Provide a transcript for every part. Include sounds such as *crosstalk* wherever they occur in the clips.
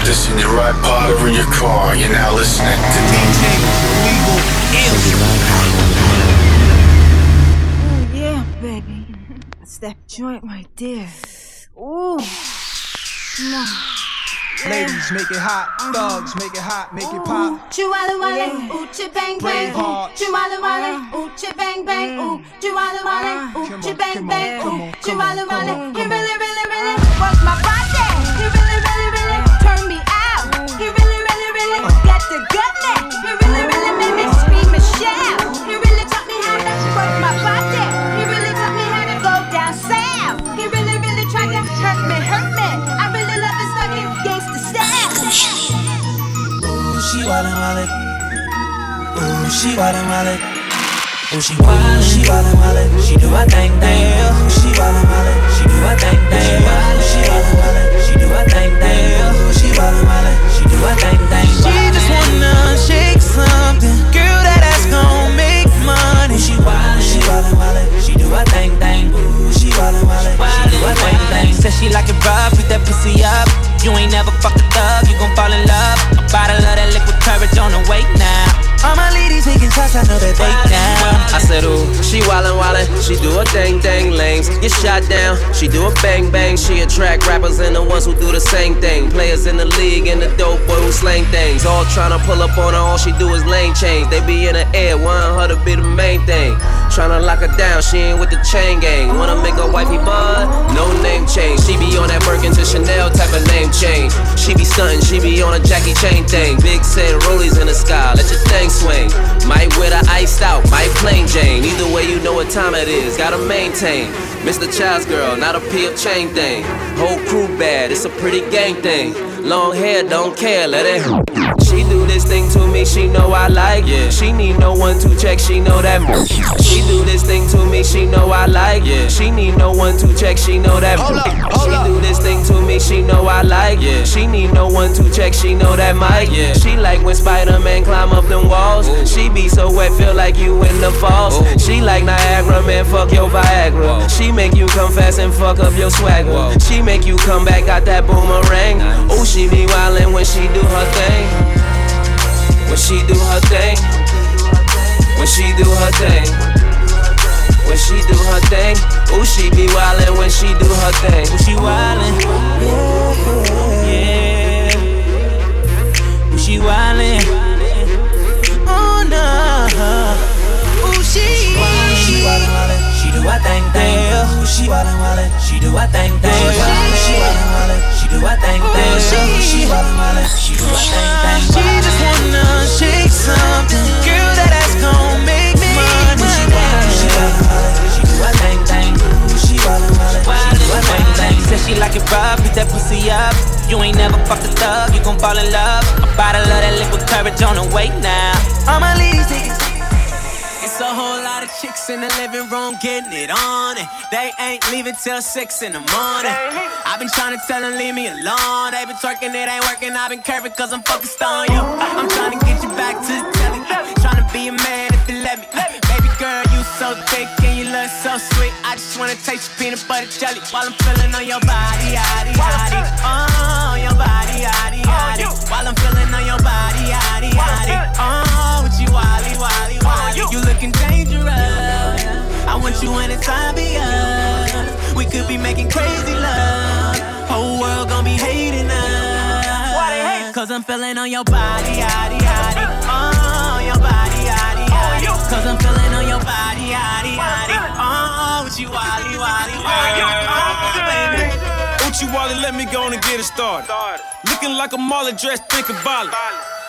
tuned. This in your iPod or in your car. You're now listening to DJ Illegal Oh yeah, baby. That's that joint right there. Ooh. Come on. Ladies, make it hot. Uh-huh. Thugs, make it hot. Make it pop. Chihuahua wale, ooh chi bang uh-huh. bang, Braveheart. Chihuahua wale, ooh chi bang bang, ooh Chihuahua uh-huh. wale, ooh Come chi bang bang, ooh on, come Chihuahua wale. on, He really, really, really works my body. He really, really, really really got the gut man. He really, really made me scream and shout. He really taught me how to work my body. He really taught me how to go down south. He really, really tried to hurt me, hurt me. I really love his fucking gangster style. Ooh, she wildin' wildin'. Ooh, she wildin' wildin'. Ooh, she wildin', she wildin' wildin'. She do her thing, thing. Ooh, she wildin' wildin'. She do her thing, thing. Ooh, she wildin' wildin'. She do her thing, thing. Ooh, she wildin' wildin'. She do her thing, thing. She just wanna shake something, girl. That ass gon' make money. She wildin', she wildin' wildin'. She do her thing, thing. Ooh, she wildin' wildin'. She do her thing, thing. Said she like it rough, beat that pussy up. You ain't never fucked a thug, you gon' fall in love. A bottle of that liquid courage on the way now. All my ladies taking shots, I know that they down. I said, ooh, she wildin' wildin', she do a dang dang lanes. Get shot down, she do a bang bang. She attract rappers and the ones who do the same thing. Players in the league and the dope boy who slang things. All tryna pull up on her, all she do is lane change. They be in the air, want her to be the main thing. Tryna lock her down, she ain't with the chain gang. Wanna make her wifey bud? No name change. She be on that Birkin to Chanel type of name change. She be stuntin', she be on a Jackie Chan thing. Big said rollies in the sky, let your thing swing. Might wear the iced out, might plain Jane. Either way, you know what time it is, gotta maintain. Mr. Child's girl, not a peel chain thing. Whole crew bad, it's a pretty gang thing. Long hair, don't care, let it. She do this thing to me, she know I like. Yeah. She need no one to check, she know that. She do this thing to me, she know I like. Yeah. She need no one to check, she know that. she do this thing to me, she know I like. Yeah. She need no one to check, she know that mic. Yeah. She like when Spider-Man climb up them walls. She be so wet, feel like you in the falls. She like Niagara, man, fuck your Viagra. She make you come fast and fuck up your swagger. She make you come back, got that boomerang. Oh, she be wildin' when she do her thing. When she do her thing. When she do her thing. When she do her thing. Ooh, she be wildin' when she do her thing. Ooh, she wildin'. Yeah. Ooh, she wildin'. Oh no. Ooh, she. She wildin' wildin', she do her thing thing. Ooh, she wildin' wildin', she do her thing thing. She wildin' wildin', do her thing thing. Ooh, she wildin', she do her thing thing. She just wanna shake something. Girl, that ass gon' make me money. She wildin', she do her thing thing. She she do her thing thing. Said she like it rough, beat that pussy up. You ain't never fucked a thug, you gon' fall in love. A bottle of that liquid courage on the way now. All my ladies It's a whole lot of chicks in the living room getting it on it. They ain't leaving till six in the morning. I've been trying to tell them leave me alone. They been twerking, it ain't working. I've been curving cause I'm focused on you. I'm trying to get you back to the telly. Trying to be a man if you let me. Baby girl, you so thick and look so sweet. I just wanna taste your peanut butter jelly while I'm feeling on your body, yaddy, yaddy. Oh, your body, yaddy, yaddy. While I'm feeling on your body, yaddy, yaddy. Oh, with you, wally, wally, wally. You looking dangerous. I want you anytime be us. We could be making crazy love. Whole world gon' be hating us. Why they hate? Cause I'm feeling on your body, yaddy. Body. Cause I'm feeling on your body, yaddy, yaddy. Oh, with you, wally, wally, wally. Oh, baby. Uchi Wally, let me go on and get it started. Looking like a Marley dressed, think about it.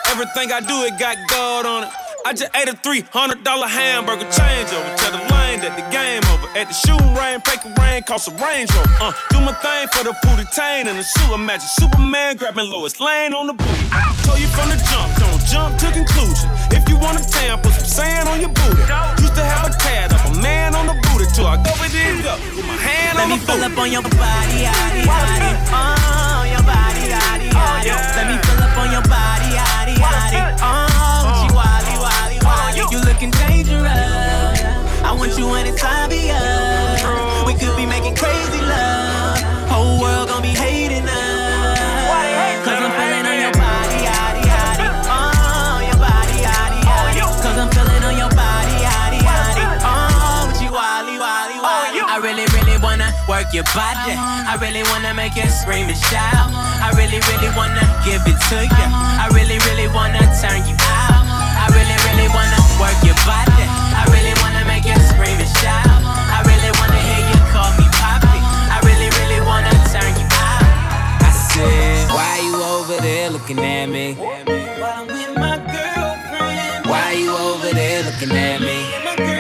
Everything I do, it got God on it. I just ate a $300 hamburger changeover. Tell the lane that the game over. At the shooting range, break a rain, cost a Range Rover. Uh, do my thing for the booty tain and the suit. Imagine Superman grabbing Lois Lane on the booty. Told you from the jump, don't jump to conclusion. If you want a tan, put some sand on your booty. Used to have a tad of a man on the booty till I go with it up with my hand Let on me the fill up on your body, yaddy, yaddy. Oh, your body, yaddy, oh, yaddy. Let me fill up on your body, yaddy, yaddy. Oh, uh. with you, wally, wally, oh, wally. You looking dangerous. I want you anytime be us. We could be making crazy love. Whole world gon' work your body. I really wanna make you scream and shout. I really, really wanna give it to you. I really, really wanna turn you out. I really, really wanna work your body. I really wanna make you scream and shout. I really wanna hear you call me poppy. I really, really wanna turn you out. I said, Why you over there looking at me? While I'm with my girlfriend. Why you over there looking at me?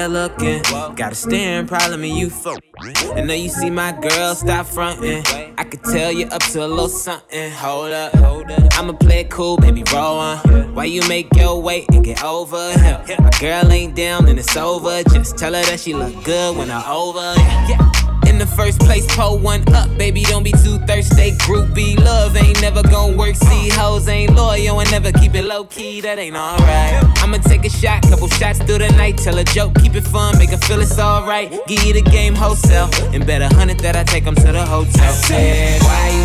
There looking? Got a staring problem and you fuck. And now you see my girl stop fronting. I could tell you up to a little something. Hold up, hold up. I'ma play it cool, baby, roll on. Why you make your weight and get over here? My girl ain't down and it's over. Just tell her that she look good when I'm over. Yeah. In the first place, pull one up, baby. Don't be too thirsty. Groupie love ain't never gon' work. See, hoes ain't loyal and never keep it low key. That ain't alright. I'ma take a shot, couple shots through the night. Tell a joke, keep it fun, make her feel it's alright. Give you the game wholesale, and bet a hundred that I take 'em to the hotel. Said, why you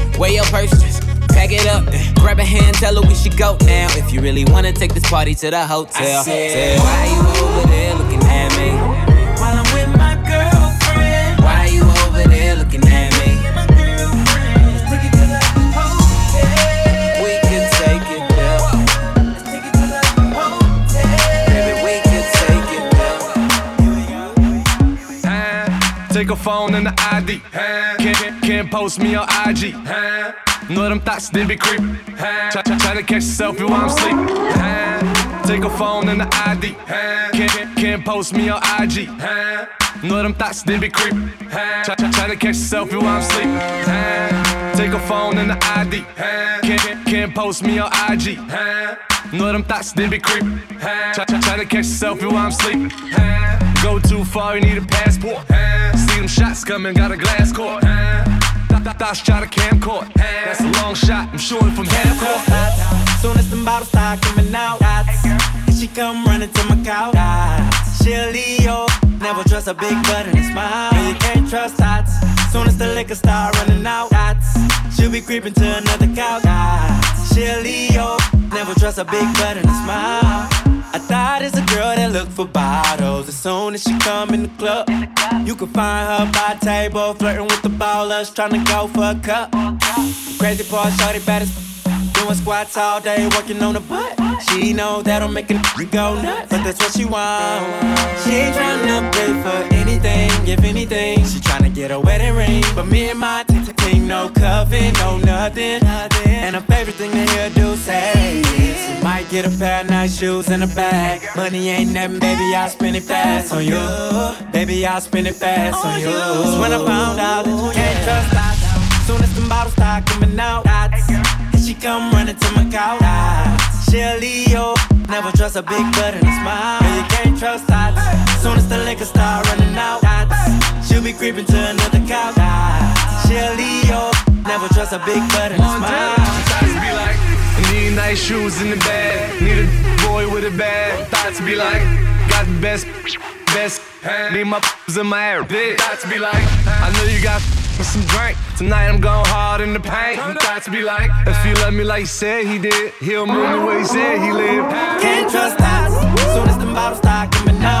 weigh your purse, just pack it up. Grab a hand, tell her we should go now. If you really wanna take this party to the hotel, I said, Say, why you over there looking at me? While I'm with my girlfriend. Why you over there looking at me? My girlfriend. Take it to the hotel. We can take it there. Let's take it to the hotel. Baby, we can take it there. Take a phone and the ID. Can't, can't post me on IG. Know them thoughts, they be creepin'. Try, try, try to catch a selfie while I'm sleeping. Take a phone and the ID. Can't, can't post me on IG. Know them thoughts, they be creepin'. Try, try, try to catch a selfie while I'm sleeping. Take a phone and the ID. Can't, can't post me on IG. Know them thoughts, they be creepin'. Try, try, try to catch a selfie while I'm sleeping. Go too far, you need a passport. See them shots coming, got a glass court. Th- Thoughts try to camcord. That's a long shot, I'm shooting from half court. Soon as them bottles start coming out, dots. And she come running to my couch. Dots. She'll Leo, never trust a big butt and a smile. And you can't trust dots. Soon as the liquor start running out, dots. She'll be creeping to another couch. Dots. She'll Leo, never trust a big butt and a smile. I thought it's a girl that look for bottles. As soon as she come in the club, you can find her by the table, flirting with the ballers, trying to go for a cup. Crazy part, shorty bad as Doing squats all day, working on the butt. She know that'll make a go nuts, but that's what she want. She ain't tryna pay for anything, if anything. She tryna get a wedding ring, but me and my team king, no cuffing, no nothing. And her favorite thing to hear do say is, might get a pair of nice shoes and a bag. Money ain't nothing, baby, I'll spend it fast on you. Baby, I'll spend it fast on you. When I found out that you can't trust us. Soon as the bottles start coming out. She come running to my couch. She'll Leo, never trust a big butt and a smile. And you can't trust dots. Soon as the liquor start running out. She'll be creeping to another couch. She'll Leo, never trust a big butt and a smile. Thoughts be like, need nice shoes in the bag. Need a boy with a bag. Thoughts be like, got the best, best. Need my in my hair. Thoughts be like, I know you got some drink. Tonight I'm going hard in the paint. Thoughts be like, if you love me like he said he did, he'll move me where he said he lived. Can't trust dots. Soon as them bottles start coming out,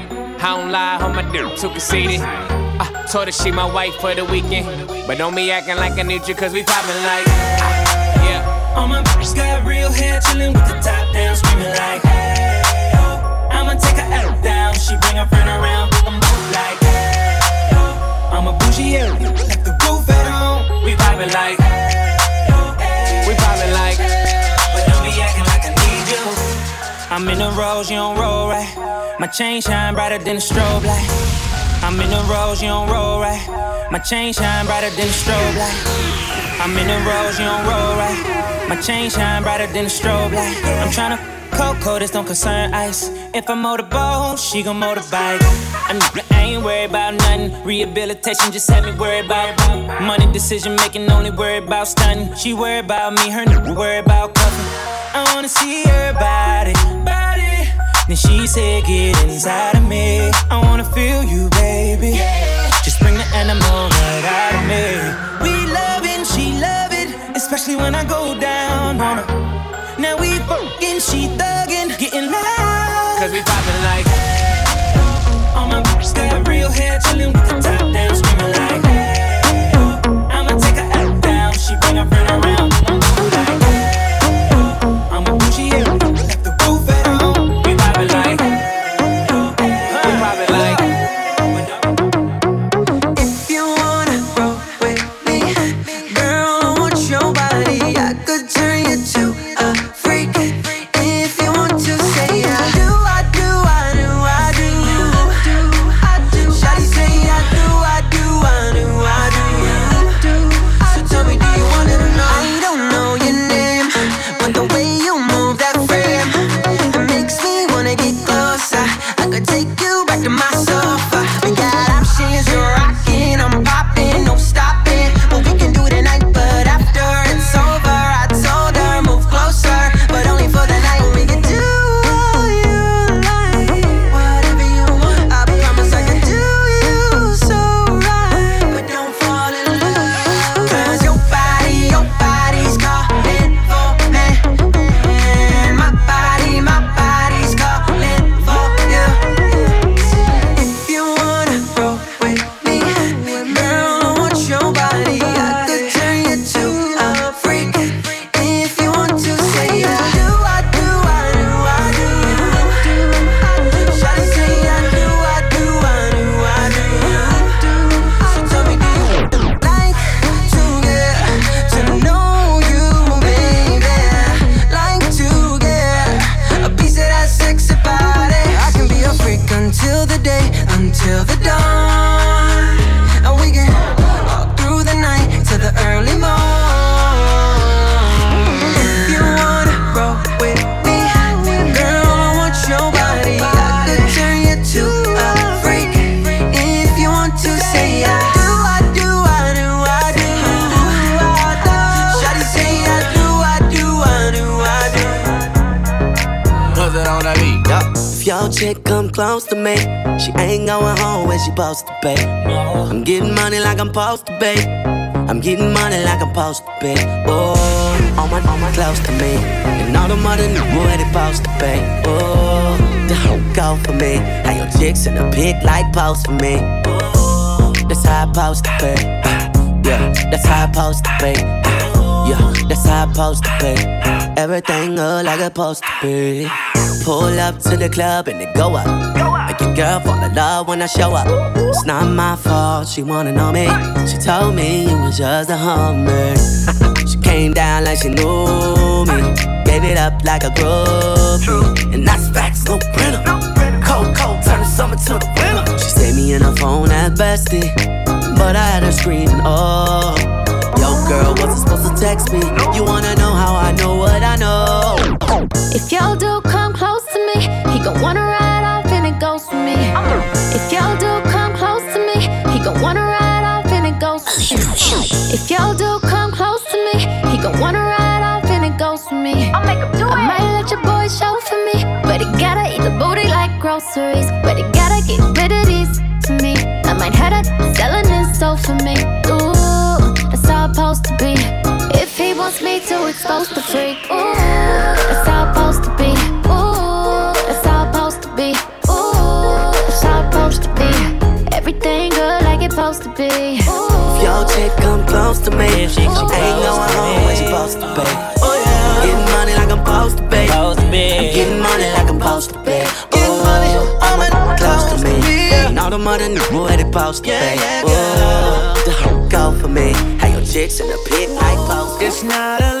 I don't lie, on my dick too conceited. I told her she my wife for the weekend. But don't be acting like need you, cause we poppin' like, ah, yeah. All my bitches got real hair, chillin' with the top down, screaming like, hey, oh. I'ma take her out down. She bring her friend around. I'm like, hey, oh. I'm a bougie left the roof at home. We poppin' like, we I'm in the rose, you don't roll right. My chain shine brighter than a strobe light. I'm in the rose, you don't roll right. My chain shine brighter than a strobe light. I'm in the rose, you don't roll right. My chain shine brighter than a strobe light. I'm tryna Coco, this don't concern ice. If I motorboat, she gon' motorbike. I nigga ain't worried about nothing. Rehabilitation just had me worried about money decision making, only worried about stunning. She worried about me, her nigga worried about cuffing. I wanna see her body, body. Then she said, Get inside of me. I wanna feel you, baby. Just bring the animal right out of me. Especially when I go down on her. Now we fucking, she thuggin', getting loud. cause we poppin' like, All my bitches got real hair, chillin' like I'm supposed to be. I'm getting money like I'm supposed to be. Oh, all my, all my close to me. And all the money knew where they supposed to be. Oh, the whole go for me. How your chicks in the pit like post for me. Oh, that's how I supposed to be. Yeah, that's how I supposed to be. Yeah, that's how I supposed to be. Everything look like it's supposed to be. Pull up to the club and they go up. Girl fall in love when I show up. It's not my fault, she wanna know me. She told me you was just a hummer. *laughs* she came down like she knew me. Gave it up like a groupie. And that's facts, no printer. Cold, cold, turn the summer to the winter. She saved me in her phone at bestie. But I had her screaming, oh. Yo, girl, wasn't supposed to text me. You wanna know how I know what I know? If y'all do come close to me, he gon' wanna ride off me. If your dude come close to me, he gon' wanna ride off goes for me. If your dude come close to me, he gon' wanna ride off and it goes for me. I'll make him do it. I might let your boy show for me, but he gotta eat the booty like groceries. But he gotta get rid of these to me. I might have that selling his soul for me. Ooh, that's how it's supposed to be. If he wants me to expose the freak, ooh, that's how close oh, to me, she, ain't going home when she supposed to be. I'm getting money like I'm supposed to be. I'm getting money like I'm supposed to be. Oh, I'm close to me. And all the money knew where they supposed to be. Oh, whole go for me. How your chicks in the pit like post. It's not a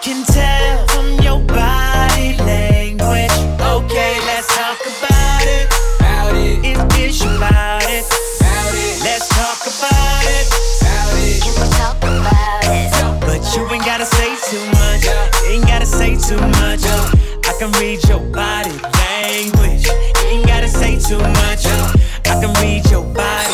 can tell from your body language. Okay, let's talk about it. About it. It is about it. About it. Let's talk about it. About it. Can we talk about it? But you ain't gotta say too much. You ain't gotta say too much. I can read your body language. You ain't gotta say too much. I can read your body.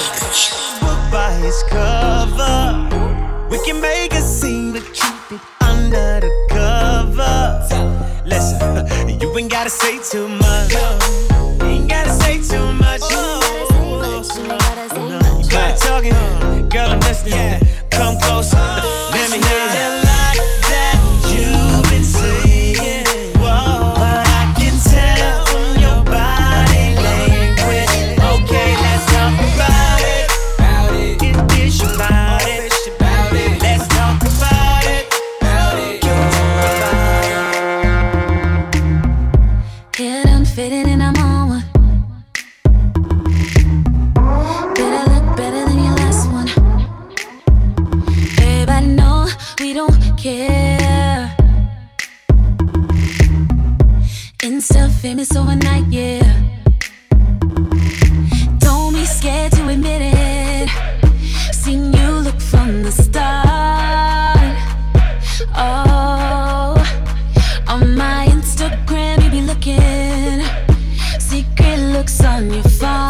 You ain't gotta say too much. You ain't gotta say too much. You gotta talking, girl, I'm listening. Come famous overnight, yeah. Don't be scared to admit it. Seen you look from the start. Oh, on my Instagram, you be looking. Secret looks on your phone.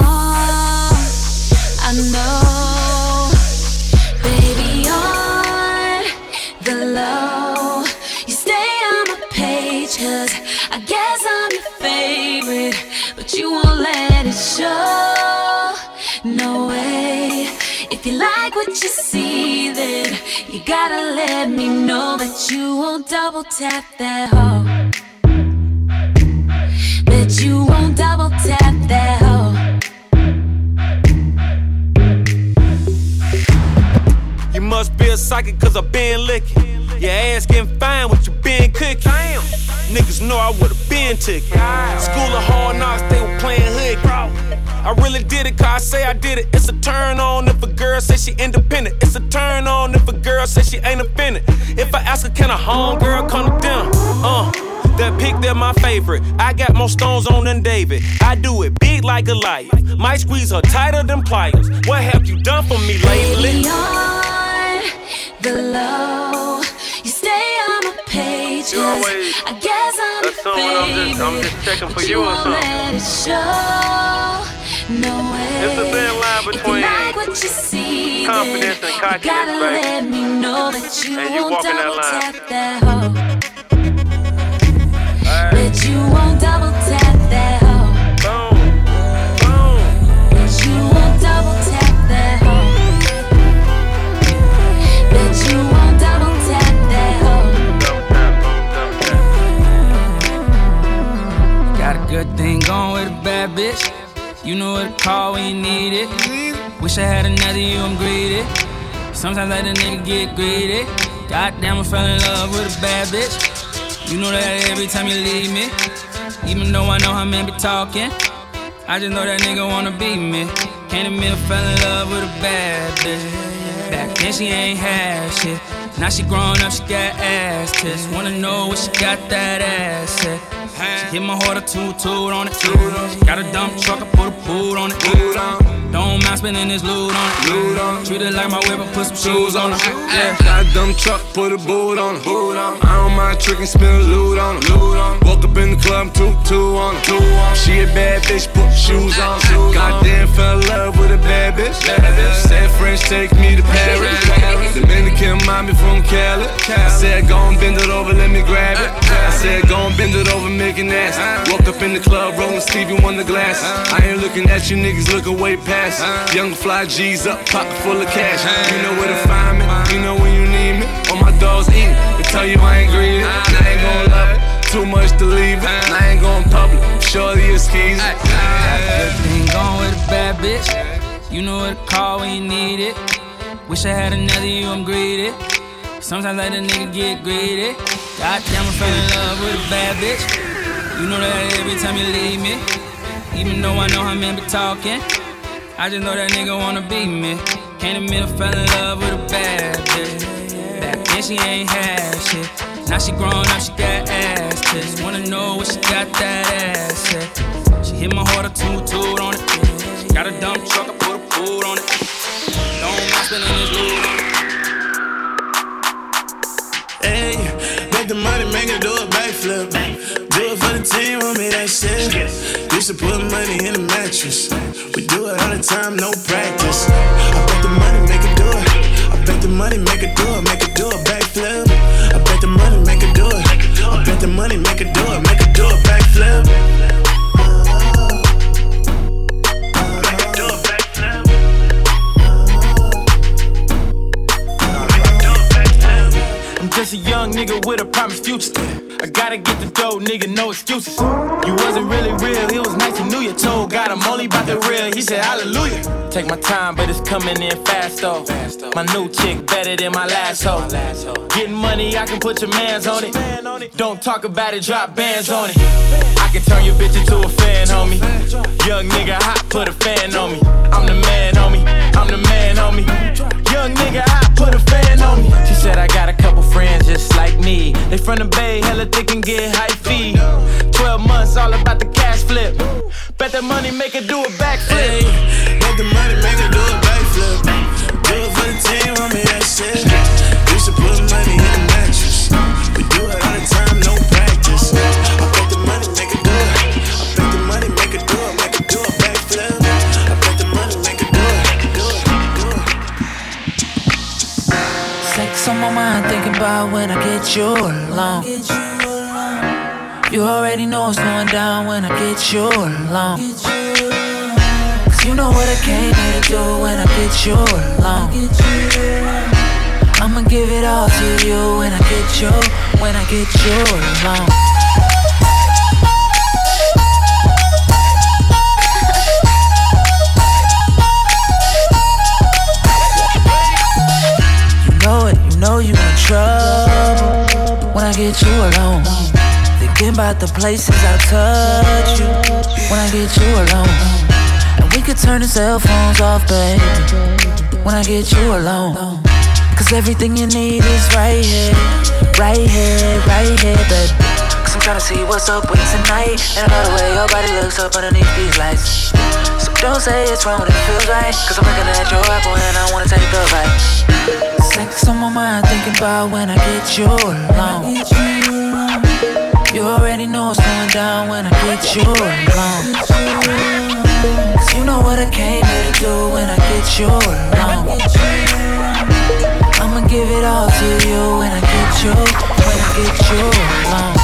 Like what you see, then you gotta let me know that you won't double tap that hoe. Bet Bet you won't double tap that hoe. You must be a psychic cause I been licking. Your ass getting fine what you been cooking. Damn. Niggas know I would've been ticking. School of hard knocks, they were playing hood. I really did it cause I say I did it. It's a turn on if a girl say she independent. It's a turn on if a girl say she ain't offended. If I ask her, can a home girl come dinner? Uh. That pick, they're my favorite. I got more stones on than David. I do it big like Goliath. Might squeeze her tighter than pliers. What have you done for me lately? Baby, the low, You always I guess I'm assume I'm just, I'm just checking for you or won't something. let it show. No way. It's a thin line If you between like what you see, confidence then and you cockiness, gotta baby. let me know that you And you won't walking that double line. tap that hoe. That you won't double tap bitch. You know what to call when you need it. Wish I had another you, I'm greedy. Sometimes I let a nigga get greedy. Goddamn, I fell in love with a bad bitch. You know that every time you leave me. Even though I know how men be talking. I just know that nigga wanna be me. Can't admit I fell in love with a bad bitch. Back then she ain't had shit. Now she grown up, she got ass tits. Wanna know what she got that ass at. She hit my heart a toot toot on it. Got a dump truck, I put a boot on it. Don't mind spending this loot on it. Treat it like my whip, I put some shoes on it. Yeah. Got a dumb truck, put a boot on it. I don't mind tricking, spin loot on it. Woke up in the club, two, two on it. She a bad bitch, put shoes on. it. Goddamn, fell in love with a bad bitch. Said French, take me to Paris. Dominican, mommy from Cali. I said, go and bend it over, let me grab it. I said, go and bend it over, it nasty. Woke up in the club, rolling Stevie Wonder glass. I ain't looking at you niggas, looking way past. Young fly G's up, pocket full of cash. You know where to find me, you know when you need me. All my dogs eat, they tell you I ain't greedy. And I ain't gon' love it, too much to leave it. And I ain't gon' public, surely it's. Good thing going with a bad bitch. You know what to call when you need it. Wish I had another you, I'm greedy. Sometimes I let a nigga get greedy. Goddamn, I fell in love with a bad bitch. You know that every time you leave me. Even though I know how men be talking. I just know that nigga wanna be me. Can't admit I fell in love with a bad bitch. Back then she ain't had shit. Now she grown up, she got ass tits. Wanna know what she got that ass at. She hit my heart a toot toot on it. She Got a dump truck, I put a boot on it. Don't mind spending this loot want me that shit. Used to put money in the mattress. We do it all the time, no practice. I bet the money make it do it. I bet the money make it do it, make it do a backflip. I bet the money make it do it. I bet the money make it do it, make it do a backflip. I'm just a young nigga with a promised future. I gotta get the dough, nigga, no excuses. You wasn't really real, it was nice to knew you. Told God I'm only about the real, he said hallelujah. Take my time, but it's coming in fast though. My new chick better than my last hoe. Getting money, I can put your mans on it. Don't talk about it, drop bands on it. I can turn your bitch into a fan, homie. Young nigga hot, put a fan on me. I'm the man, homie. I'm the man, homie. Young nigga hot, put a fan on me. She said I got a couple friends just like me. They from the Bay, hella thick and get high fee. 12 months, all about the cash flip. Bet that money make it do a backflip. Make the money, make it do a backflip. Do it for the team, want me that shit. Used to put money in the mattress. We do it all the time, no practice. I bet the money make it do it. I bet the money make it do it, make it do a backflip. I bet the money make it do it, do it, do it. Sex on my mind, thinking about when I get you alone. You already know it's going down when I get you alone. Cause you know what I came here to do when I get you alone. I'ma give it all to you when I get you, when I get you alone get you alone. Thinking about the places I touch you when I get you alone. And we could turn the cell phones off, baby, when I get you alone. Cause everything you need is right here, right here, right here, baby. Cause I'm tryna see what's up with tonight. And I love the way your body looks up underneath these lights. So don't say it's wrong when it feels right. Cause I'm looking at your apple and I wanna take a bite. Sex on my mind, thinking about when I get you alone. You already know what's going down when I get you alone. Cause you know what I came here to do when I get you alone. I'ma give it all to you when I get you, when I get you alone.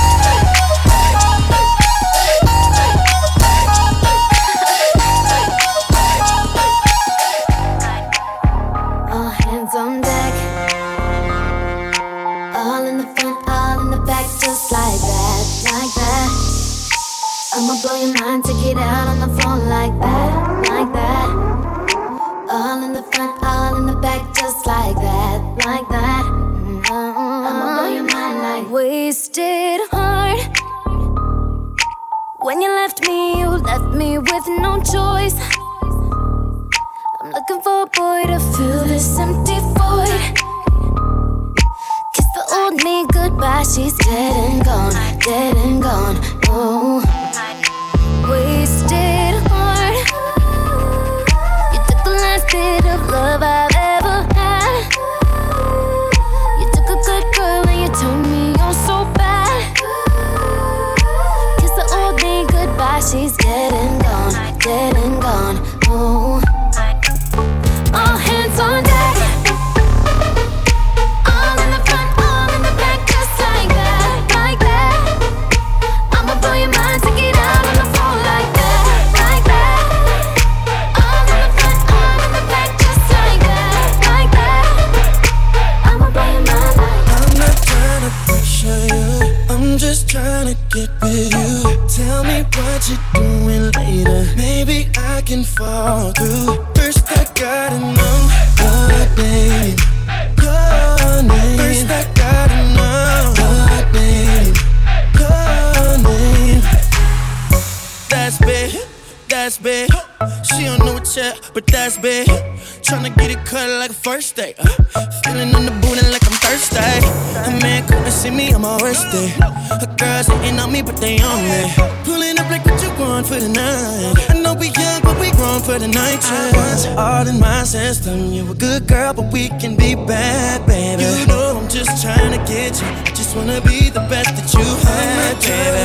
Me, but they on me. Pulling up like what you want for the night. I know we young, but we grown for the night. Yeah. Once all in my system. You a good girl, but we can be bad, baby. You know I'm just trying to get you. I just wanna be the best that you had, baby.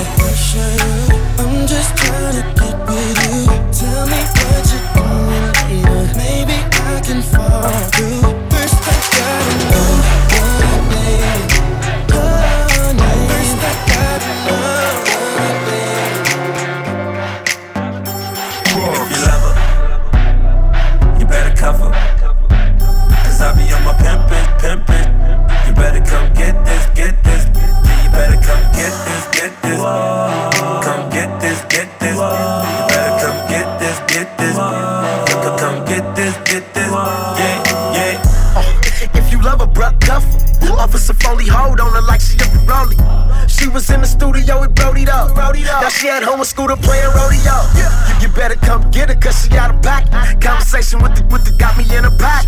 I'm just trying to Scooter playing rodeo. You, you better come get her cause she out of pocket. Conversation with the, with the got me in a pack.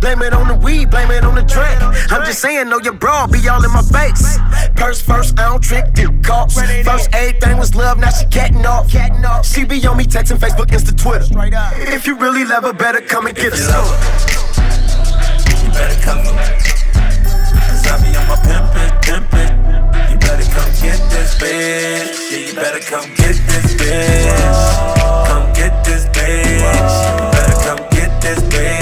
Blame it on the weed, blame it on the drink. I'm just saying, know your bra be all in my face. Purse first, I don't trick, do cops. First, everything was love, now she catting off. She be on me texting Facebook, Insta, Twitter. If you really love her, better come and get her. You better come Cause I be on my pimpin', pimpin'. You better come get this bitch. You better come get this bitch. Come get this bitch. You better come get this bitch.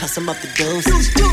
Toss him up the deuce.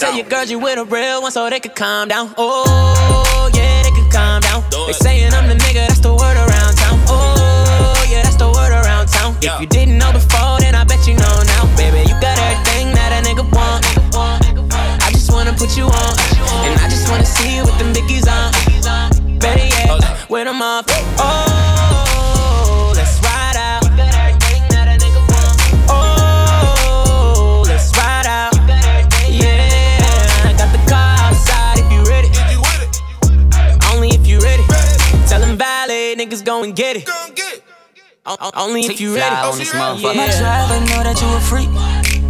Tell your girls you with a real one so they could calm down. Oh, yeah, they could calm down. They saying I'm the nigga, that's the word around town. Oh, yeah, that's the word around town. If you didn't know before, then I bet you know now. Baby, you got everything that a nigga want. I just wanna put you on. And I just wanna see you with them biggies on. Better yet, with them off. Oh, Only if you ready. on this motherfucker. Yeah. My driver know that you a freak.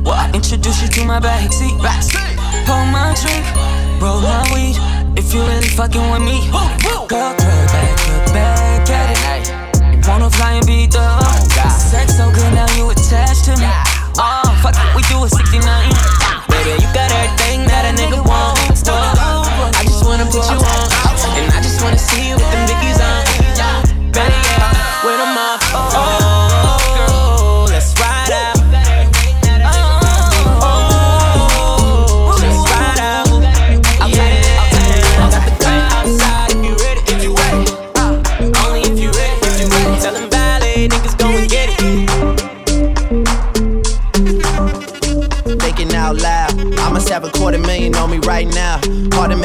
Well, I introduce you to my backseat. Pour my drink, roll my weed. If you really fucking with me, girl, throw it back, look back at it. Wanna fly and beat the oh, sex so good now you attached to me. Oh, fuck it, we do a 69. Baby, you got everything that a nigga want. Oh, I just wanna put you on. And I just wanna see you with them biggies on. Better yet, with them off.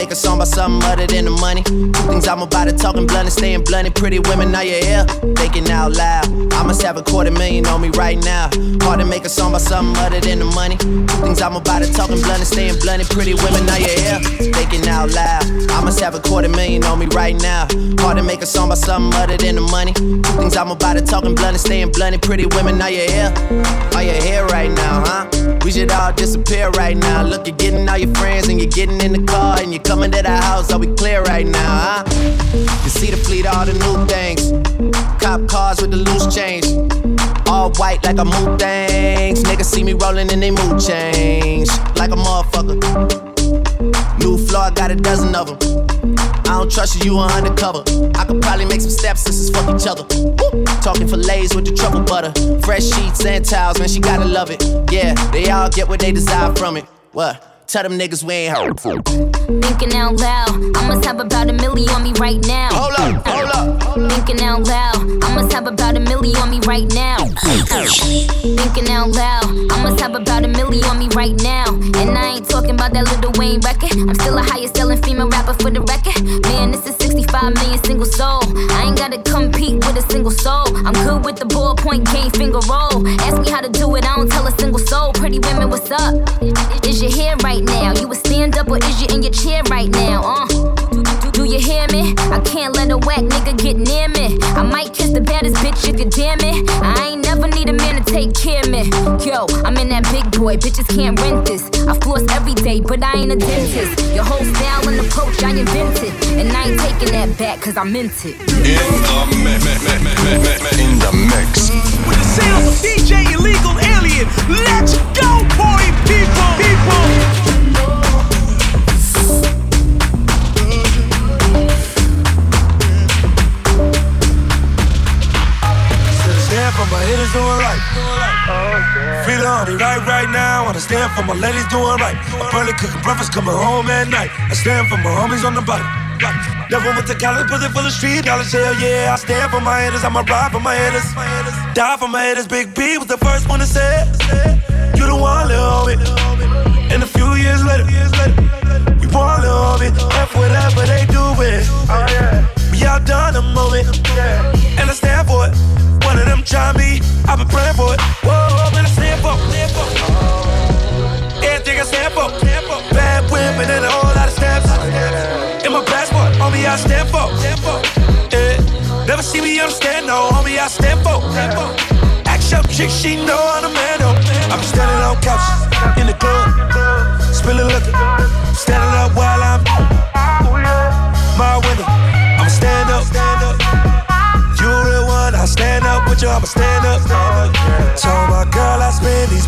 Make a song about something other than the money. Two things I'm about to talking blunt and staying blunt. Pretty women, now you're here. Thinking out loud, I must have a quarter million on me right now. Hard to make a song about something other than the money. Two things I'm about to talking blunt and staying blunt. Pretty women, now you're here. Thinking out loud, I must have a quarter million on me right now. Hard to make a song about something other than the money. Two things I'm about to talking blunt and staying blunt. Pretty women, now you're here. Are you here right now, huh? We should all disappear right now. Look, you're getting all your friends and you're getting in the car and you're coming to the house. Are we clear right now, huh? You see the fleet, all the new things. Cop cars with the loose change. All white like a mood things. Niggas see me rolling and they mood change. Like a motherfucker. New floor, I got a dozen of them. I don't trust you, you are undercover. I could probably make some stepsisters fuck each other. Woo! Talking fillets with the truffle butter. Fresh sheets and towels, man, she gotta love it. Yeah, they all get what they desire from it. What? Tell them niggas we ain't hurt. Thinking out loud, I must have about a million on me right now. Hold up, hold up. Thinking out loud, I must have about a million on me right now. Thinking out loud, I must have about a million on me right now. And I ain't talking about that Lil Wayne record. I'm still a highest selling female rapper for the record. Man, this is 65 million single soul. I ain't gotta compete with a single soul. I'm good with the ballpoint game finger roll. Ask me how to do it, I don't tell a single soul. Pretty women, what's up? Is your hair right now? You a stand up or is you in your chair right now? Uh. Do, do, do you hear me? I can't let a whack nigga get near me. I might kiss the baddest bitch if you damn it. I ain't never need a man to take care of me. Yo, I'm in that big boy, bitches can't rent this. I floss every day, but I ain't a dentist. Your whole style and approach I invented. And I ain't taking that back, cause I meant it. In the mix. In the mix. With the sounds of DJ Illegal Alien. Let's go, party people! People! ladies doing right. Freedom on me right right now. I stand for my ladies doing right. I'm barely cooking breakfast, coming home at night. I stand for my homies on the bottom. Never went to college, but full of street knowledge. Hell yeah, I stand for my haters. I'ma ride for my haters. Die for my haters. Big B was the first one to say, it. You the one, little homie. And a few years later, we born, little homie. F whatever they do it. Oh, yeah. We outdone the moment. And I stand for it one of them trying me. I've been praying for it. Whoa, been a stand for, stand for. Everything I stand for. stand for. Bad women and a whole lot of steps. In my passport, homie, I stand for. Yeah. Never see me understand, no, homie, I stand for. Act your chick, she know I'm a man, no. I'm standing on couches, in the club, spilling liquor, standing up while I'm. Up. I'ma stand up. Told my girl I spend these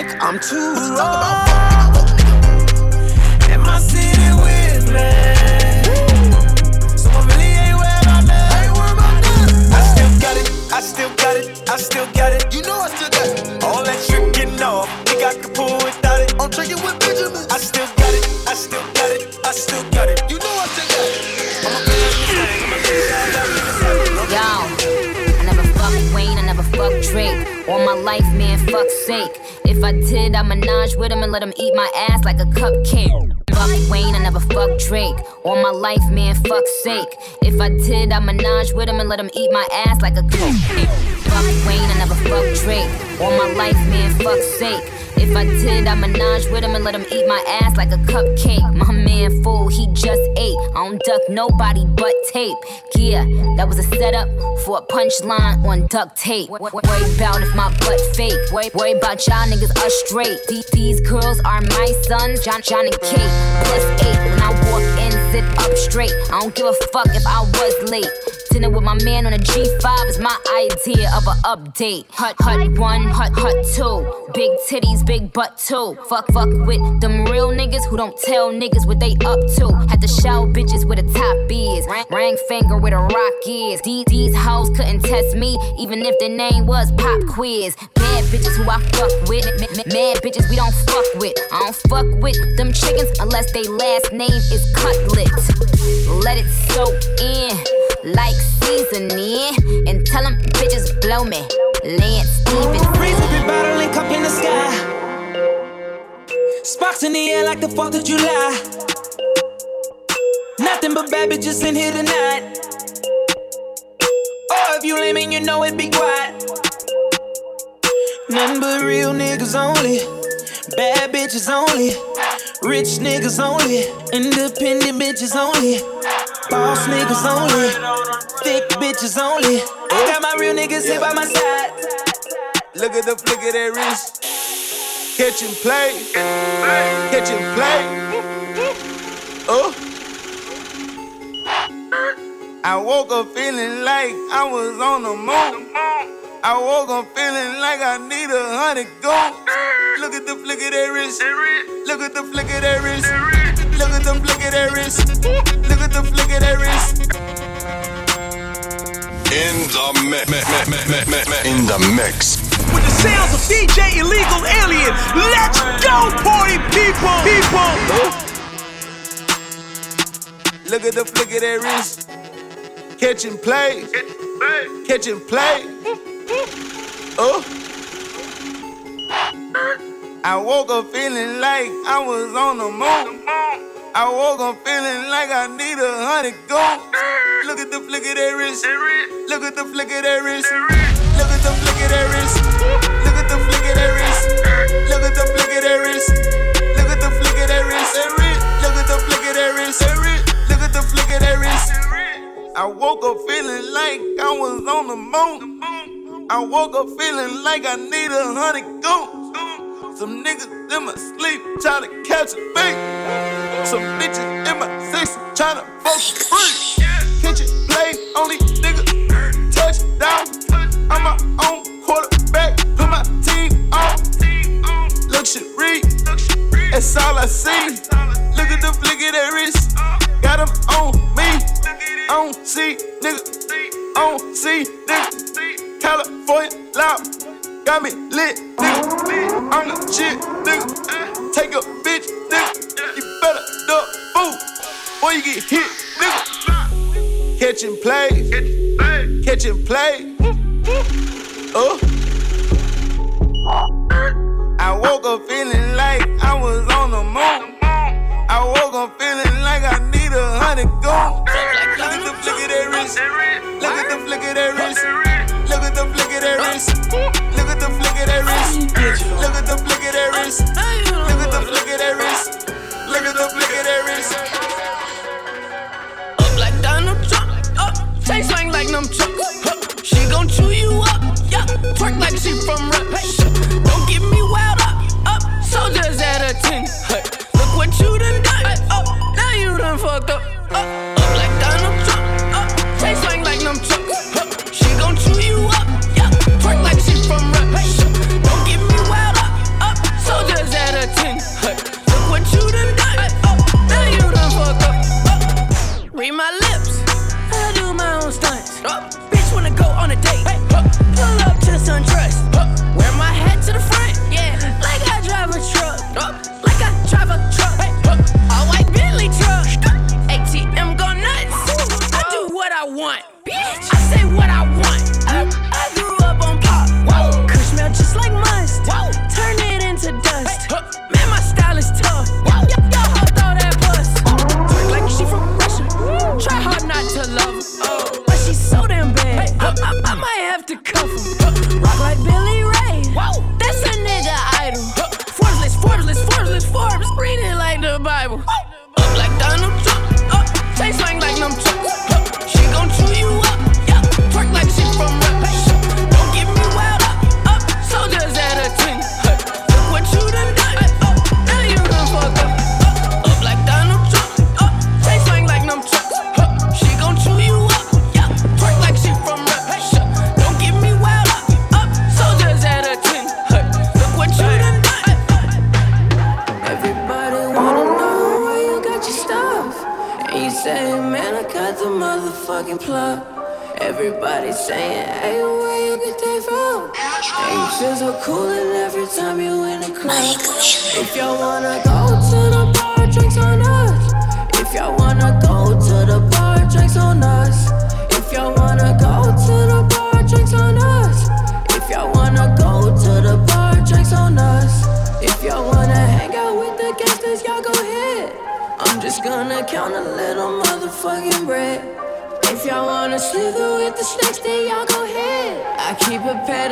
Nigga, I'm too I sitting with me? So I really ain't about that. I still got it, I still got it, I still got it. You know I still got it. Life, man, fuck sake. If I did, I'd menage with him and let him eat my ass like a cupcake. Fuck Wayne, I never fuck Drake. All my life, man, fuck sake. If I did, I'd menage with him and let him eat my ass like a cupcake. Fuck Wayne, I never fuck Drake. All my life, man, fuck sake. If I did, I menage with him and let him eat my ass like a cupcake. My man fool, he just ate. I don't duck nobody but tape. Yeah, that was a setup for a punchline on duct tape. Worry about if my butt fake. Worry, about y'all niggas are straight. These, these girls are my sons, Jon, Jon and Kate. Plus eight, when I walk in, sit up straight. I don't give a fuck if I was late. Dinner with my man on a G5 is my idea of a update. Hut, hut one, hut, hut two. Big titties, big butt too. Fuck, fuck with them real niggas who don't tell niggas what they up to. Had to shout bitches where the top is. Ring, finger where the rock is. These, these hoes couldn't test me, even if their name was Pop Quiz. Bad bitches who I fuck with. Mad bitches we don't fuck with. I don't fuck with them chickens unless they last name is Cutlet. Let it soak in like seasoning and tell them bitches blow me. Lance Stephenson. Breeze every bottle link up in the sky. Sparks in the air like the 4th of July. Nothing but bad bitches in here tonight. Oh, if you lame and you know it, be quiet. Nothing but real niggas only. Bad bitches only. Rich niggas only. Independent bitches only. Boss niggas only. Thick bitches only. I Got my real niggas here by my side. Look at the flick of that wrist. Catch and play. Catch and play. *laughs* Oh. I woke up feeling like I was on the moon. I woke up feeling like I need a hundred gold. Look at the flick of that wrist. Look at the flick of that wrist. Look at the flick of that wrist. Look at the flick of that wrist. In the mix. In the mix. With the sounds of DJ Illegal Alien. Let's go, party people! People! Look at the flick of that wrist. Catch and play. Catch and play. Oh. I woke up feeling like I was on the moon. I woke up feeling like I need a hundred gold. Look at the flick of that wrist. Look at the flick of that wrist. Look at the flick of that wrist. Look at the flick of that wrist. Look at the flick of that wrist. Look at the flick of that wrist. Look at the flick of that wrist. Look at the flick of that wrist. I woke up feeling like I was on the moon. I woke up feeling like I need a hundred gold. Some niggas in my sleep trying to catch a beat. Some bitches in my sex trying to fuck free. Kitchen play, only nigga touchdown. I'm my own quarterback, put my team on. Luxury, that's all I see. Look at the flick of that wrist, got them on me. On C, nigga, on C, nigga. California loud, got me lit, nigga. I'm the shit, nigga. Take a or you get hit, nigga. Catching plays, catching plays. Oh. Uh. I woke up feeling like I was on the moon. I woke up feeling like I need a hundred goons. Look at the flick of that wrist. Look at the flick of that wrist. Look at the flick of that wrist. Look at the flick of that wrist. Look at the flick of that wrist. Look at the flick of that wrist. Look at the flick of that wrist. Twerk like she from rap. Don't get me wild up. Up, soldiers at a 10. Hey, look what you done done. Up, oh, now you done fucked up. Up, up like Donald Trump. Up, chain swing like them trucks. She gon' chew you up. Yeah, twerk like she from rap. Don't get me wild up. Up, soldiers at a 10. Hey, look what you done done. Up, oh, now you done fucked up. Up, read my lips. I do my own stunts. Up, up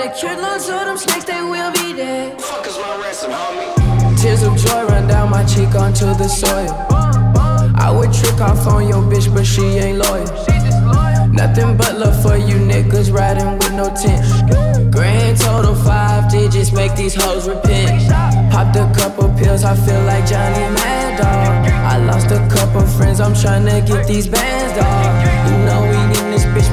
a pedicure load so them snakes they will be dead. Fuck is my ransom, homie? Tears of joy run down my cheek onto the soil. I would trick off on your bitch, but she ain't loyal. Nothing but love for you niggas riding with no tent. Grand total five digits make these hoes repent. Popped a couple pills, I feel like Johnny Mad Dog. I lost a couple friends, I'm tryna get these bands, dog.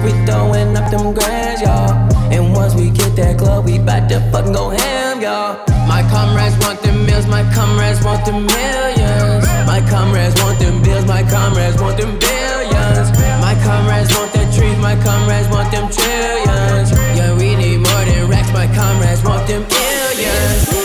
We throwing up them grands, y'all. And once we get that club, we bout to fucking go ham, y'all. My comrades want them meals, my comrades want them millions. My comrades want them bills, my comrades want them billions. My comrades want that trees, my comrades want them trillions. Yeah, we need more than racks, my comrades want them billions.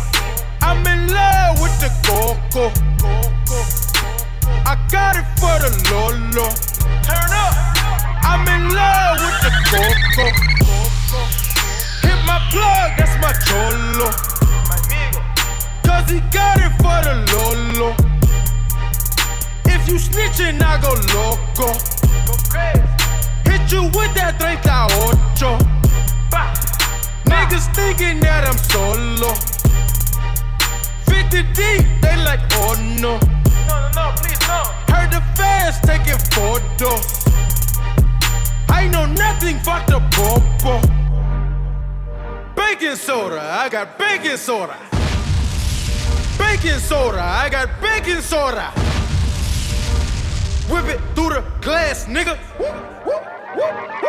I'm in love with the coco. I got it for the Lolo. Turn up. I'm in love with the coco. Hit my plug, that's my cholo. Cause he got it for the Lolo. If you snitching, I go loco. Hit you with that 38. Niggas thinking that I'm solo. 50 deep, they like, oh no. No, no, no, please no. Heard the fans taking photos. I know nothing but the popo. Baking soda, I got baking soda. Baking soda, I got baking soda. Whip it through the glass, nigga.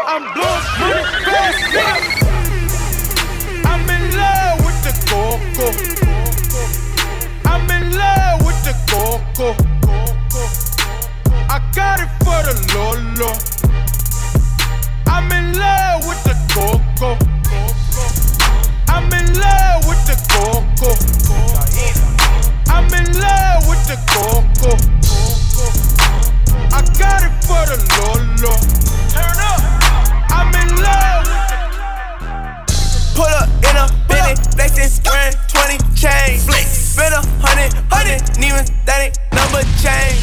I'm blowing money fast, nigga. I'm in love with the coco. The coco. I got it for the Lolo. I'm in love with the coco. I'm in love with the coco. I'm in love with the coco. I got it for the Lolo. Turn up. I'm in love with the Pull up in a Bentley, flexin' wearing 20 chains. Flex. Spend a hundred, hundred, even that ain't number change.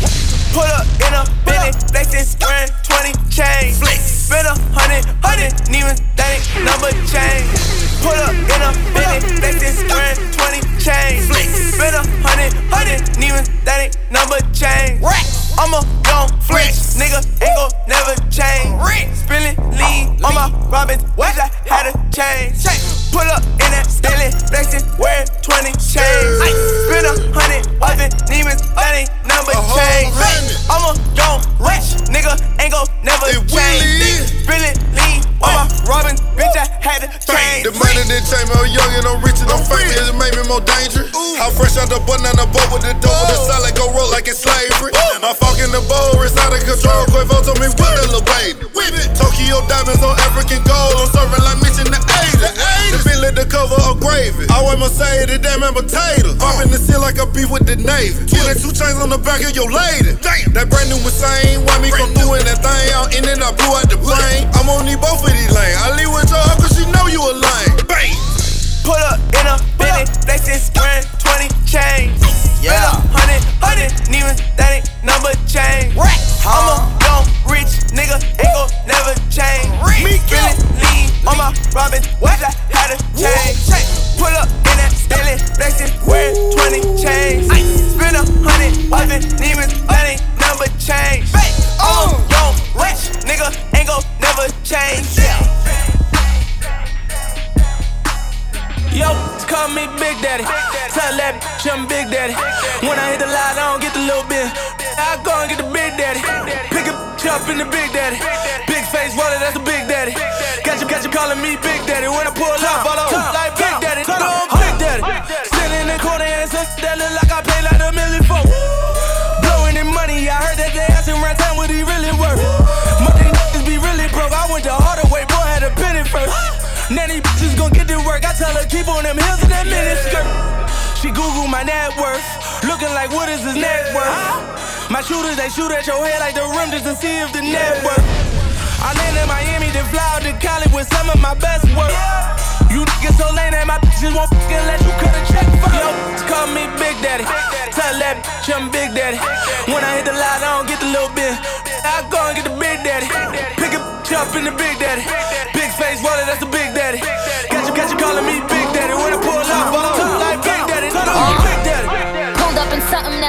Pull up in a Bentley, flexin' wearing 20 chains. Flex. Spend a hundred, hundred, even that ain't number change. Pull up in a Bentley, flexin' wearing 20 chains. Flex. Spend a hundred, hundred, even that ain't number change. I'm a young flex, nigga back of your lady. Damn. That brand new insane. Why me through in that thing out in and I blew out the brain. I'm on need both of these lanes. I leave with shooters they shoot at your head like the rim just to see if the net work. I land in Miami, then fly out to Cali with some of my best work. You niggas so lame that my bitches won't fucking let you cut a check for Yo, call me Big Daddy. Tell that bitch I'm Big Daddy. When I hit the line, I don't get the little bit. I go and get the Big Daddy. Pick a bitch up in the Big Daddy. Big face wallet, that's the Big Daddy. Got you, got you calling me Big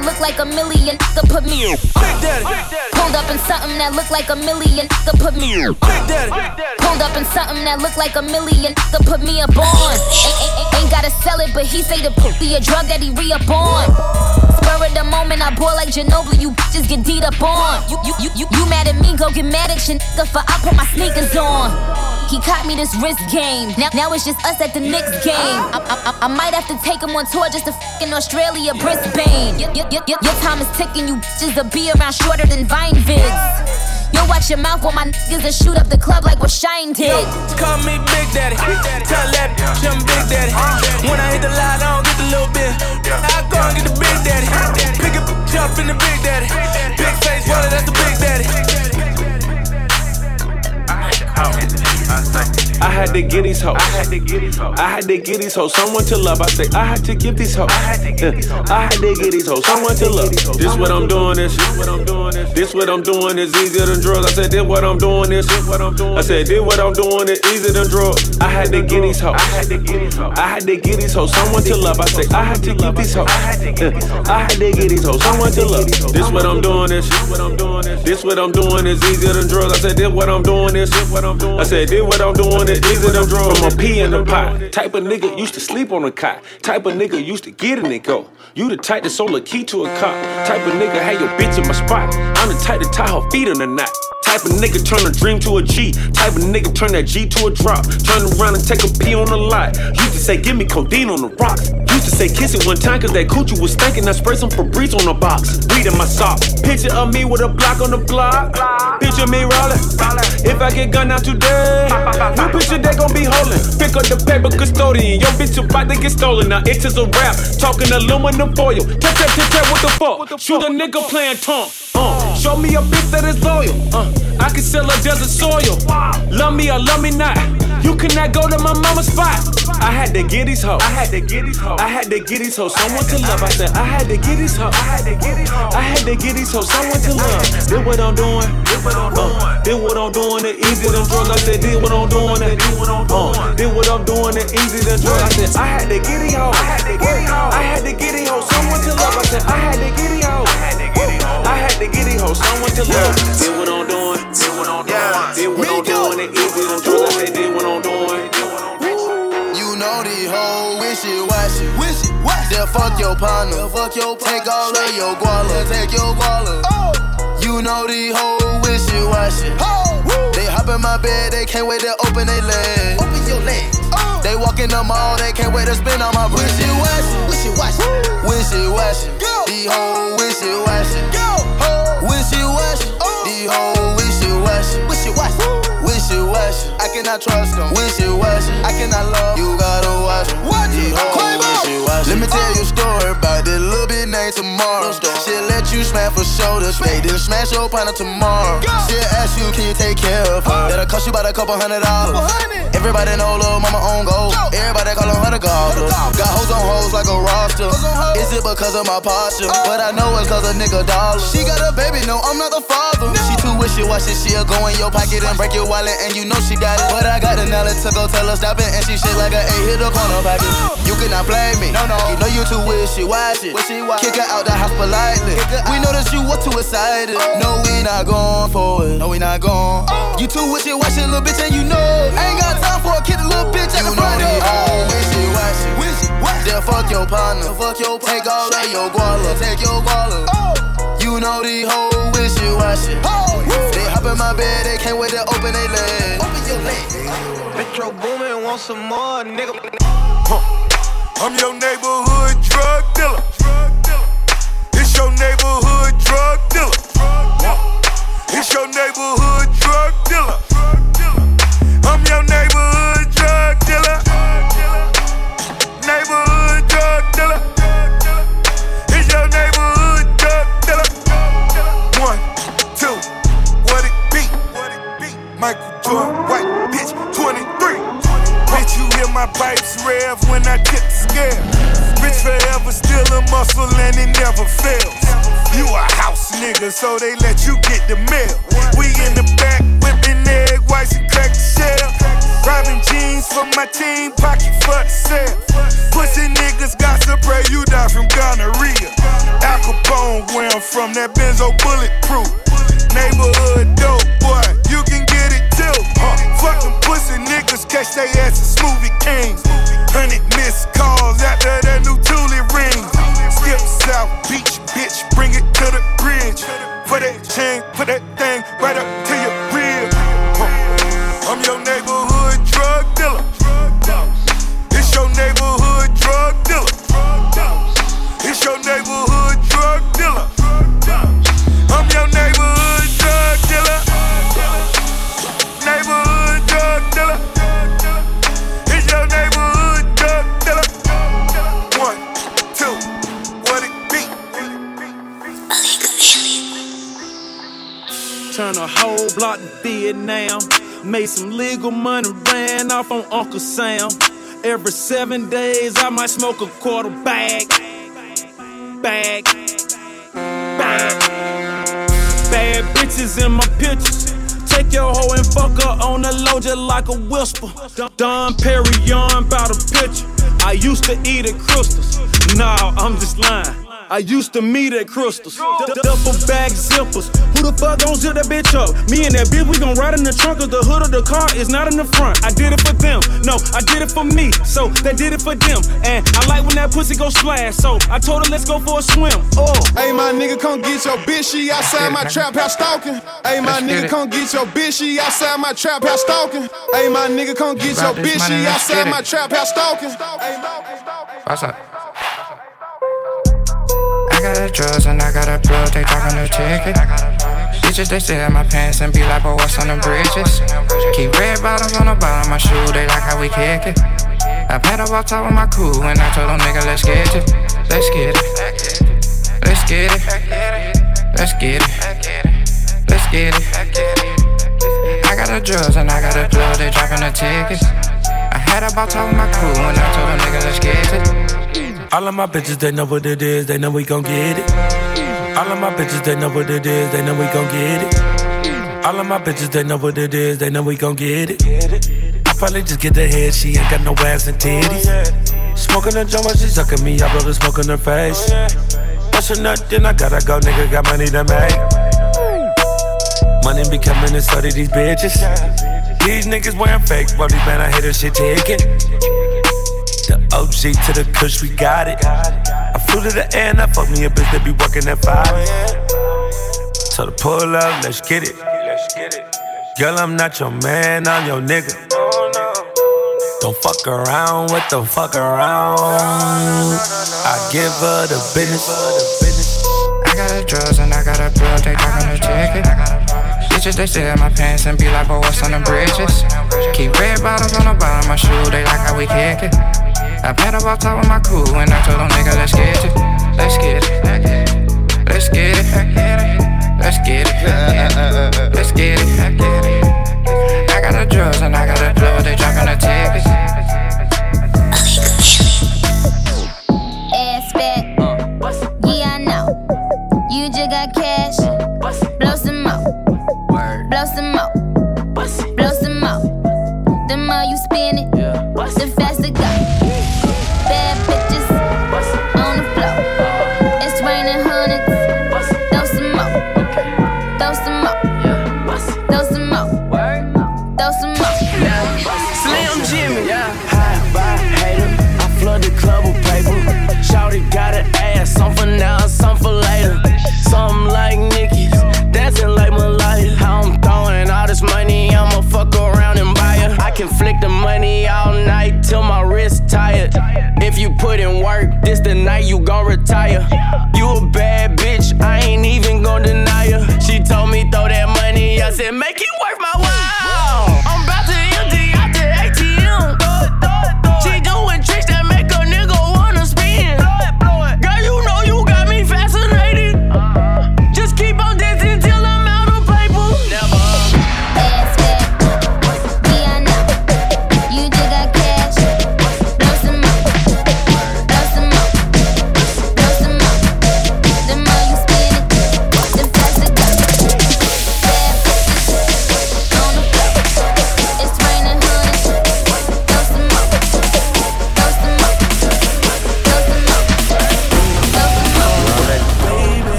Daddy. When I pull up, all up like Big Daddy. Big Daddy. Pulled up in something that looked like like a million. To put me. Pulled up in something that look like a million. To put me. Pulled up in something that look like a million. To put me up on. Ain't, ain't, ain't gotta sell it, but he say the pussy a drug that he re up on. Spur of the moment, I bore like Ginobili. You bitches get deed up on. You, you, you, you, you mad at me? Go get mad at your nigga for I put my sneakers on. He caught me this wrist game. Now, now it's just us at the Knicks game. I, I, I, I might have to take him on tour just to fucking Australia, Brisbane. Y- y- y- y- your time is ticking, you bitches to be around shorter than Vine vids. Yo, watch your mouth while my niggas that shoot up the club like what Shyne did. Yo, Call me Big Daddy. Tell that bitch I'm Big Daddy. When I hit the line, I don't get the little bit. I go and get the Big Daddy. Pick a bitch up in the Big Daddy. Big face wallet, that's the Big Daddy. I had to get these hoes. I had to get these hoes. I had to get these hoes. Someone to love. I say I had to give these hoes. I had to get these hoes. I had to get these hoes. Someone to love. This what I'm doing. This. This what I'm doing. This. This what I'm doing is easier than drugs. I said this what I'm doing. This. This what I'm doing. I said this what I'm doing is easier than drugs. I had to get these hoes. I had to get these hoes. I had to get these hoes. Someone to love. I say I had to give these hoes. I had to get these hoes. Someone to love. This what I'm doing. This. This what I'm doing. This. This what I'm doing is easier than drugs. I said this what I'm doing. This. This what I'm doing. I said this what I'm doing is easier than drugs. From a pee in the pot. Type of nigga used to sleep on a cot. Type of nigga used to get in and go. You the type that sold a key to a cop. Type of nigga had your bitch in my spot. I'm the type to tie her feet in the knot. Type of nigga turn a dream to a G. Type of nigga turn that G to a drop. Turn around and take a pee on the lot. Used to say, give me codeine on the rocks. Used to say, kiss it one time cause that coochie was stinking. I sprayed some Febreze on the box. Weed in my sock. Picture of me with a block on the block. Picture me rolling. If I get gunned out today, new picture they gon' be holding. Pick up the paper custodian. Your bitch about to get stolen. Now it is just a rap. Talking aluminum foil. Tap, tap, tap, tap, what the fuck? Shoot a nigga playing tonk. Uh, show me a bitch that is loyal. Uh, I can sell her desert soil. Love me or love me not. You cannot go to my mama's spot. I had to get these hoes. I had to get these hoes. I had to get these hoes. Someone to love. I said I had to get these hoes. I had to get these hoes. I had to get these hoes. Someone to love. Did what I'm doing. Did what I'm doing. Uh, did what I'm doing. It easy than drugs. I said did what I'm doing. It did what I'm doing. Uh, did what I'm doing. It easy than drugs. I said I had to get these hoes. I had to get these hoes. I had to get these hoes. Someone to love. I said I had to get these hoes. I had to get these hoes. I had to get these hoes. Someone to love. Did what I'm doing. They'll fuck your partner. They'll fuck your Take all of your guala. Take your guala. Oh. You know the whole these hoes wishy washy. They hop in my bed. They can't wait to open their legs. Open your legs. Oh. They walk in the mall. They can't wait to spin on my oh. wishy washy. Wishy washy. Wishy washy. These hoes wishy washy. Wishy washy. These hoes wishy washy. Wishy washy. Wishy washy. I cannot trust them. Wishy washy. I cannot love. You gotta watch them. These hoes wishy washy. Let me tell you a story about this little bit named tomorrow. She'll let you smash for shoulders. They didn't smash your partner tomorrow. She'll ask you, can you take care of her? Uh. That'll cost you about a couple hundred dollars. Everybody know little mama on gold. Everybody call her the gobbler. Got hoes on hoes like a roster. Is it because of my posture? Uh. But I know it's cause a nigga dollar. She got a baby, no, I'm not the father. She too wishy washy, she'll go in your pocket and break your wallet, and you know she got it. But I got the knowledge to go tell her stop it, and she shit like a eight hit the corner pocket. You cannot blame me. No, no. You know you too wish she wash it wishy washy. Kick her out the house politely. We know that you were too excited. No, we not going for it. No, we not going. Oh. You too wishy washy, little bitch, and you know. Ain't got time for a kid, little bitch at the front door. Wishy washy. Wishy washy. They'll fuck your partner. fuck your partner. Take all of your guala. Take your guala. Oh. You know these hoes wishy washy. Oh, they hop in my bed, they can't wait to open their legs. Open your legs. Metro Boomin, want some more, nigga. I'm your neighborhood drug dealer. It's your neighborhood drug dealer. It's your neighborhood drug dealer. I'm your neighborhood drug dealer. Neighborhood Michael Jordan, white bitch, 23. Bitch, you hear my pipes rev when I tip the scale. Bitch, forever still a muscle and it never fails. You a house nigga, so they let you get the mail. We in the back, whipping egg whites and crack the shell. Robbing jeans for my team, pocket for the sale. Pussy niggas got to pray you die from gonorrhea. Al Capone, where I'm from, that Benzo bulletproof. Neighborhood dope, boy, you can get it too. Huh. Fuck them pussy niggas, catch they asses, smoothie kings. Hundred missed calls after that new Thule ring. Skip South Beach, bitch, bring it to the bridge. For that chain, put that thing right up to your rib. Huh. I'm your neighborhood drug dealer. It's your neighborhood drug dealer. It's your neighborhood whole block to Vietnam. Made some legal money, ran off on Uncle Sam. Every seven days, I might smoke a quarter bag. Bag. Bag. Bad bitches in my pictures. Take your hoe and fuck her on the low just like a whisper. Dom Perignon about a picture. I used to eat at Crystals. Nah, I'm just lying. I used to meet at Crystals. D- Duffel bag zippers. Who the fuck gon' zip that bitch up? Me and that bitch, we gon' ride in the trunk of the hood of the car is not in the front. I did it for them. No, I did it for me. So they did it for them. And I like when that pussy go splash. So I told her, let's go for a swim. Oh. Hey, my nigga, come get your bitch. She outside my trap house stalking. Hey, my nigga, come get your bitch. She outside my trap house stalking. Hey, my nigga, come get your About this bitch. money, She let's outside get it. my trap house stalking. What's up? I got the drugs and I got a plug, they talking the ticket. Bitches, they stare at my pants and be like, boy, what's on them bridges? Keep red bottoms on the bottom of my shoe, they like how we kick it. I paddle up top with my crew and I told them, nigga, let's get it. Let's get it. Let's get it. Let's get it. Let's get it. I got the drugs and I got the plug, they dropping the tickets. I had about top with my crew and I told them, nigga, let's get it. All of my bitches, they know what it is, they know we gon' get it. All of my bitches, they know what it is, they know we gon' get it. All of my bitches, they know what it is, they know we gon' get it. I probably just get the head, she ain't got no ass and titties. Smoking a joint while she sucking me, I blow the smoke in her face. Bust a nut, then I gotta go, nigga, got money to make. Money be coming and do these bitches. These niggas wearing fake, but these man, I hit her shit ticket. The OG to the kush, we got it. I flew to the air and I fucked me a bitch that be working at five. So to pull up, let's get it. Girl, I'm not your man, I'm your nigga. Don't fuck around with the fuck around. I give her the business. I got the drugs and I got a plug, they talking the ticket. Bitches, they stare at my pants and be like, boy, what's on the bridges? Keep red bottoms on the bottom of my shoe, they like how we kick it. I paddle up top with my crew and I told them, nigga, let's get it. Let's get it. Let's get it. Let's get it. Let's get it. I got the drugs and I got the plug, they dropping the tickets. Ass fat. Yeah, I know. You just got cash. Blow some more. Blow some more. Blow some more. The more you spin it, retire. You a bad bitch, I ain't even gon' deny her. She told me throw that money, I said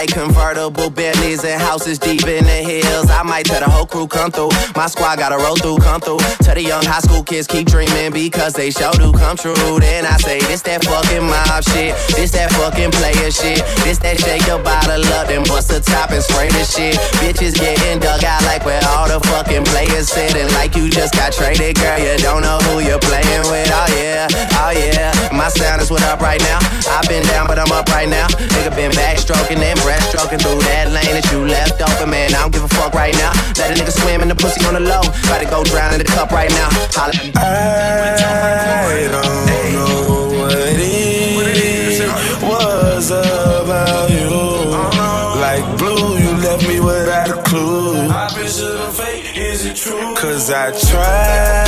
like convertible Bentleys and houses deep in the hills. I might tell the whole crew come through. My squad gotta roll through, come through. Tell the young high school kids keep dreaming because they sure do come true. Then I say, this that fucking mob shit. This that fucking player shit. This that shake your bottle up, then bust the top and spray the shit. Bitches getting dug out like where all the fucking players sitting. Like you just got traded, girl. You don't know who you're playing with. Oh yeah, oh yeah. My sound is what up right now. I've been down, but I'm up right now. Nigga been backstroking and breaststroking through that lane that you left open, man. I don't give a fuck right now. Let a nigga swim in the pussy on the low. About to go drown in the cup right now. Holla. I don't know what it was about you. Like blue, you left me without a clue. Cause I tried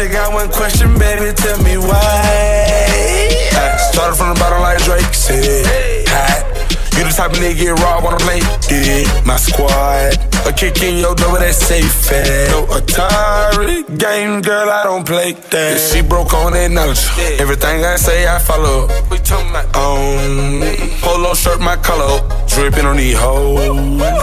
Just got one question, baby. Tell me why. Started from the bottom like Drake said. Hot. You the type of nigga get robbed on a plane. Did it, my squad. A kick in your door, that's safe fast. No Atari game, girl, I don't play that. If she broke on that knowledge. Everything I say, I follow. We talking about um, polo shirt, my color. Dripping on these hoes.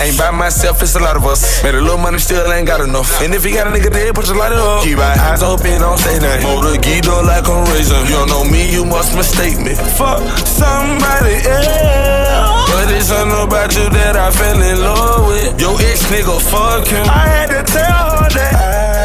Ain't by myself, it's a lot of us. Made a little money, still ain't got enough. And if you got a nigga there, put your light up. Keep my eyes open, don't say nothing. Motor Guido like a razor. You don't know me, you must mistake me. Fuck somebody else. But it's something about you that I fell in love with. Your ex nigga, fuck him. I had to tell her that I